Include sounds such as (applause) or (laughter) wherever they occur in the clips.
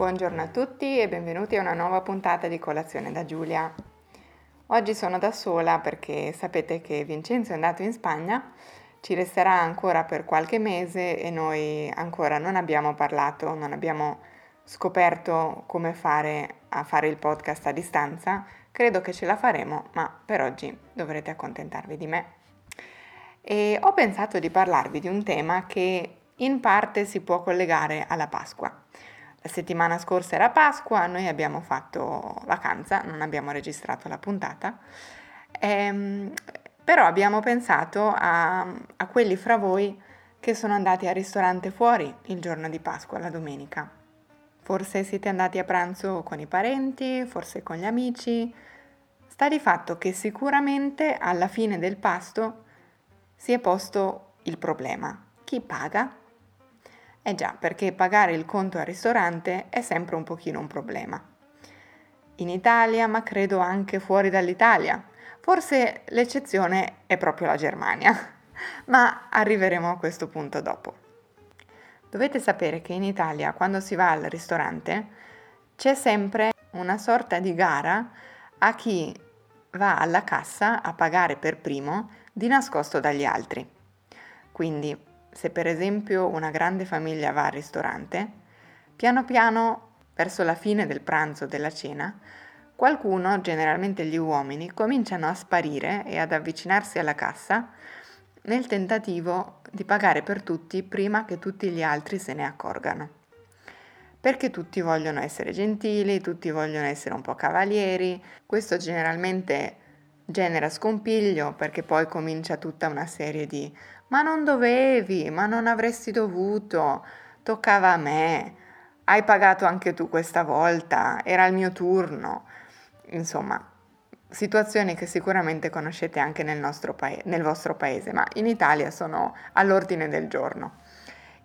Buongiorno a tutti e benvenuti a una nuova puntata di Colazione da Giulia. Oggi sono da sola perché sapete che Vincenzo è andato in Spagna, ci resterà ancora per qualche mese e noi ancora non abbiamo parlato, non abbiamo scoperto come fare a fare il podcast a distanza. Credo che ce la faremo, ma per oggi dovrete accontentarvi di me. E ho pensato di parlarvi di un tema che in parte si può collegare alla Pasqua. La settimana scorsa era Pasqua, noi abbiamo fatto vacanza, non abbiamo registrato la puntata, ehm, però abbiamo pensato a, a quelli fra voi che sono andati al ristorante fuori il giorno di Pasqua, la domenica. Forse siete andati a pranzo con i parenti, forse con gli amici. Sta di fatto che sicuramente alla fine del pasto si è posto il problema. Chi paga? Eh già, perché pagare il conto al ristorante è sempre un pochino un problema. In Italia, ma credo anche fuori dall'Italia. Forse l'eccezione è proprio la Germania, (laughs) ma arriveremo a questo punto dopo. Dovete sapere che in Italia, quando si va al ristorante, c'è sempre una sorta di gara a chi va alla cassa a pagare per primo di nascosto dagli altri. Quindi se per esempio una grande famiglia va al ristorante, piano piano, verso la fine del pranzo o della cena, qualcuno, generalmente gli uomini, cominciano a sparire e ad avvicinarsi alla cassa nel tentativo di pagare per tutti prima che tutti gli altri se ne accorgano. Perché tutti vogliono essere gentili, tutti vogliono essere un po' cavalieri, questo generalmente genera scompiglio perché poi comincia tutta una serie di ma non dovevi, ma non avresti dovuto, toccava a me, hai pagato anche tu questa volta, era il mio turno. Insomma, situazioni che sicuramente conoscete anche nel, pa- nel vostro paese, ma in Italia sono all'ordine del giorno.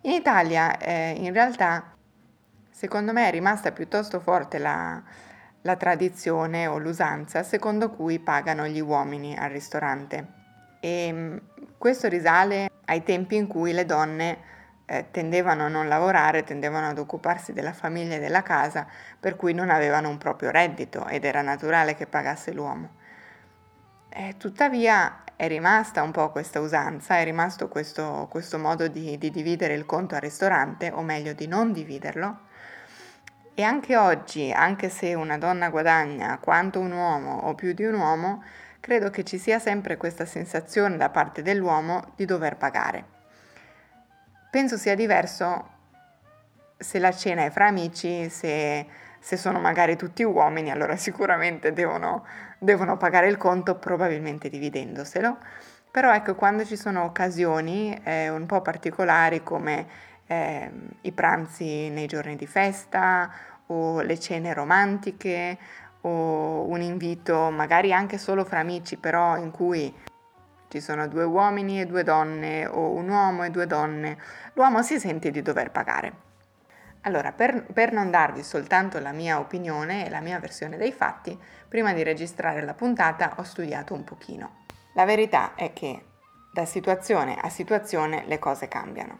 In Italia eh, in realtà secondo me è rimasta piuttosto forte la, la tradizione o l'usanza secondo cui pagano gli uomini al ristorante. E mm, questo risale ai tempi in cui le donne eh, tendevano a non lavorare, tendevano ad occuparsi della famiglia e della casa, per cui non avevano un proprio reddito ed era naturale che pagasse l'uomo. E tuttavia è rimasta un po' questa usanza, è rimasto questo, questo modo di, di dividere il conto al ristorante, o meglio di non dividerlo. E anche oggi, anche se una donna guadagna quanto un uomo o più di un uomo, credo che ci sia sempre questa sensazione da parte dell'uomo di dover pagare. Penso sia diverso se la cena è fra amici, se, se sono magari tutti uomini, allora (laughs) sicuramente devono, devono pagare il conto, probabilmente dividendoselo. Però ecco, quando ci sono occasioni eh, un po' particolari come eh, i pranzi nei giorni di festa o le cene romantiche o un invito magari anche solo fra amici, però in cui ci sono due uomini e due donne o un uomo e due donne, l'uomo si sente di dover pagare. Allora, per, per, non darvi soltanto la mia opinione e la mia versione dei fatti, prima di registrare la puntata ho studiato un pochino. La verità è che da situazione a situazione le cose cambiano.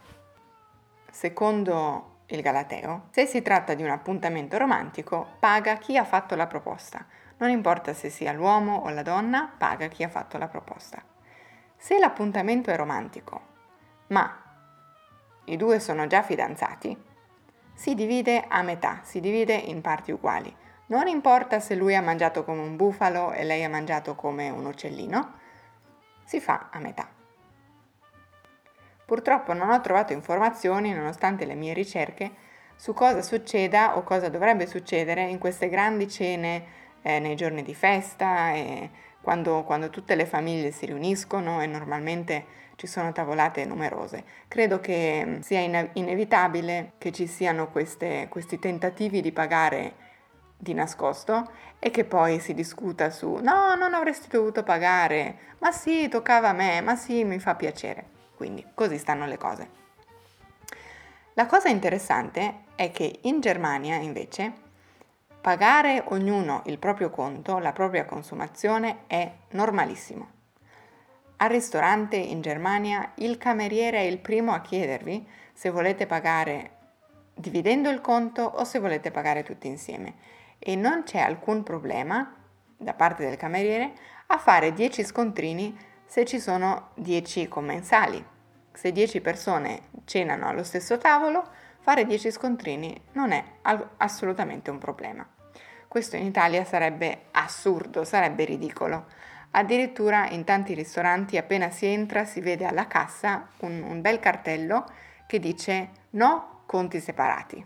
Secondo il Galateo, se si tratta di un appuntamento romantico, paga chi ha fatto la proposta. Non importa se sia l'uomo o la donna, paga chi ha fatto la proposta. Se l'appuntamento è romantico, ma i due sono già fidanzati, si divide a metà, si divide in parti uguali. Non importa se lui ha mangiato come un bufalo e lei ha mangiato come un uccellino, si fa a metà. Purtroppo non ho trovato informazioni, nonostante le mie ricerche, su cosa succeda o cosa dovrebbe succedere in queste grandi cene eh, nei giorni di festa e quando, quando, tutte le famiglie si riuniscono e normalmente ci sono tavolate numerose. Credo che mm, sia in- inevitabile che ci siano queste, questi tentativi di pagare di nascosto e che poi si discuta su no, non avresti dovuto pagare, ma sì, toccava a me, ma sì, mi fa piacere. Quindi così stanno le cose. La cosa interessante è che in Germania invece pagare ognuno il proprio conto, la propria consumazione è normalissimo. Al ristorante in Germania il cameriere è il primo a chiedervi se volete pagare dividendo il conto o se volete pagare tutti insieme. E non c'è alcun problema da parte del cameriere a fare 10 scontrini se ci sono 10 commensali. Se 10 persone cenano allo stesso tavolo, fare 10 scontrini non è assolutamente un problema. Questo in Italia sarebbe assurdo, sarebbe ridicolo. Addirittura in tanti ristoranti appena si entra si vede alla cassa un, un bel cartello che dice no conti separati.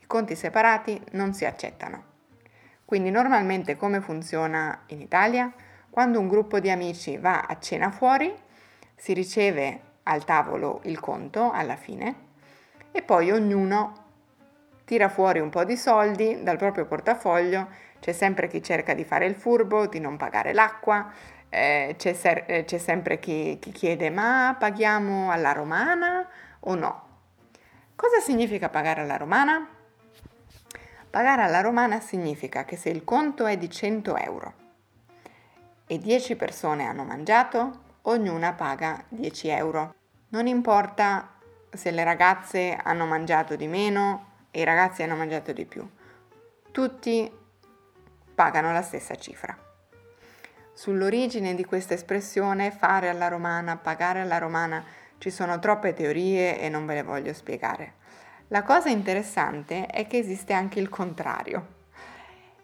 I conti separati non si accettano. Quindi normalmente come funziona in Italia? Quando un gruppo di amici va a cena fuori, si riceve al tavolo il conto alla fine e poi ognuno tira fuori un po' di soldi dal proprio portafoglio, c'è sempre chi cerca di fare il furbo, di non pagare l'acqua, eh, c'è, ser- eh, c'è, sempre chi, chi chiede ma paghiamo alla romana o no? Cosa significa pagare alla romana? Pagare alla romana significa che se il conto è di 100 euro e 10 persone hanno mangiato, ognuna paga 10 euro. Non importa se le ragazze hanno mangiato di meno e i ragazzi hanno mangiato di più. Tutti pagano la stessa cifra. Sull'origine di questa espressione fare alla romana, pagare alla romana, ci sono troppe teorie e non ve le voglio spiegare. La cosa interessante è che esiste anche il contrario.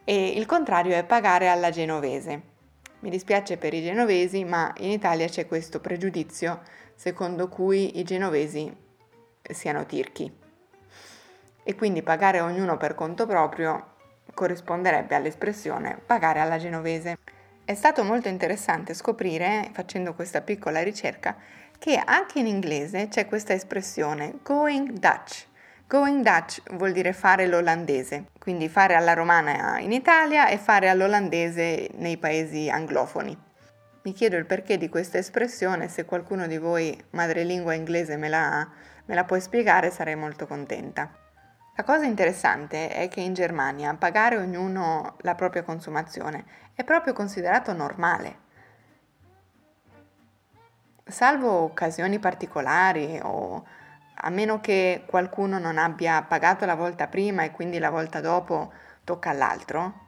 E il contrario è pagare alla genovese. Mi dispiace per i genovesi, ma in Italia c'è questo pregiudizio secondo cui i genovesi siano tirchi. E quindi pagare ognuno per conto proprio corrisponderebbe all'espressione pagare alla genovese. È stato molto interessante scoprire, facendo questa piccola ricerca, che anche in inglese c'è questa espressione going Dutch. Going Dutch vuol dire fare l'olandese, quindi fare alla romana in Italia e fare all'olandese nei paesi anglofoni. Mi chiedo il perché di questa espressione, se qualcuno di voi madrelingua inglese me la me la puoi spiegare sarei molto contenta. La cosa interessante è che in Germania pagare ognuno la propria consumazione è proprio considerato normale. Salvo occasioni particolari o a meno che qualcuno non abbia pagato la volta prima e quindi la volta dopo tocca all'altro,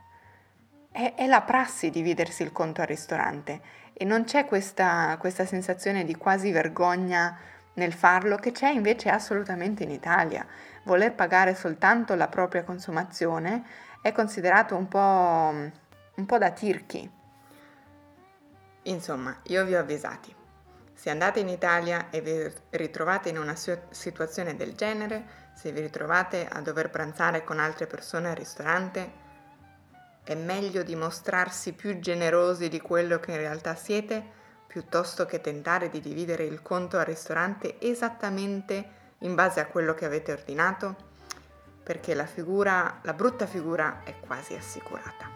è, è la prassi dividersi il conto al ristorante e non c'è questa, questa sensazione di quasi vergogna nel farlo che c'è invece assolutamente in Italia. Voler pagare soltanto la propria consumazione è considerato un po', un po da tirchi. Insomma, io vi ho avvisati. Se andate in Italia e vi ritrovate in una situazione del genere, se vi ritrovate a dover pranzare con altre persone al ristorante, è meglio dimostrarsi più generosi di quello che in realtà siete piuttosto che tentare di dividere il conto al ristorante esattamente in base a quello che avete ordinato, perché la figura, la brutta figura è quasi assicurata.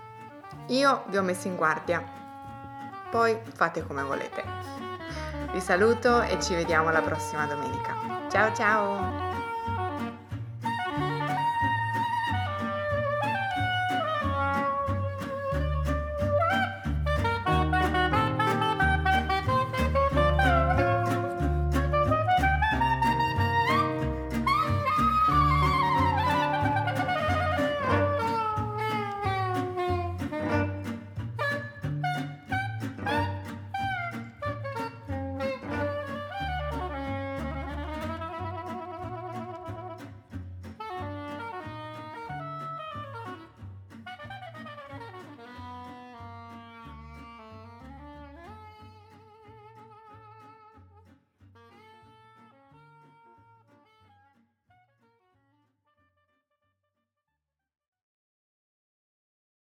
Io vi ho messo in guardia, poi fate come volete. Vi saluto e ci vediamo la prossima domenica. Ciao ciao!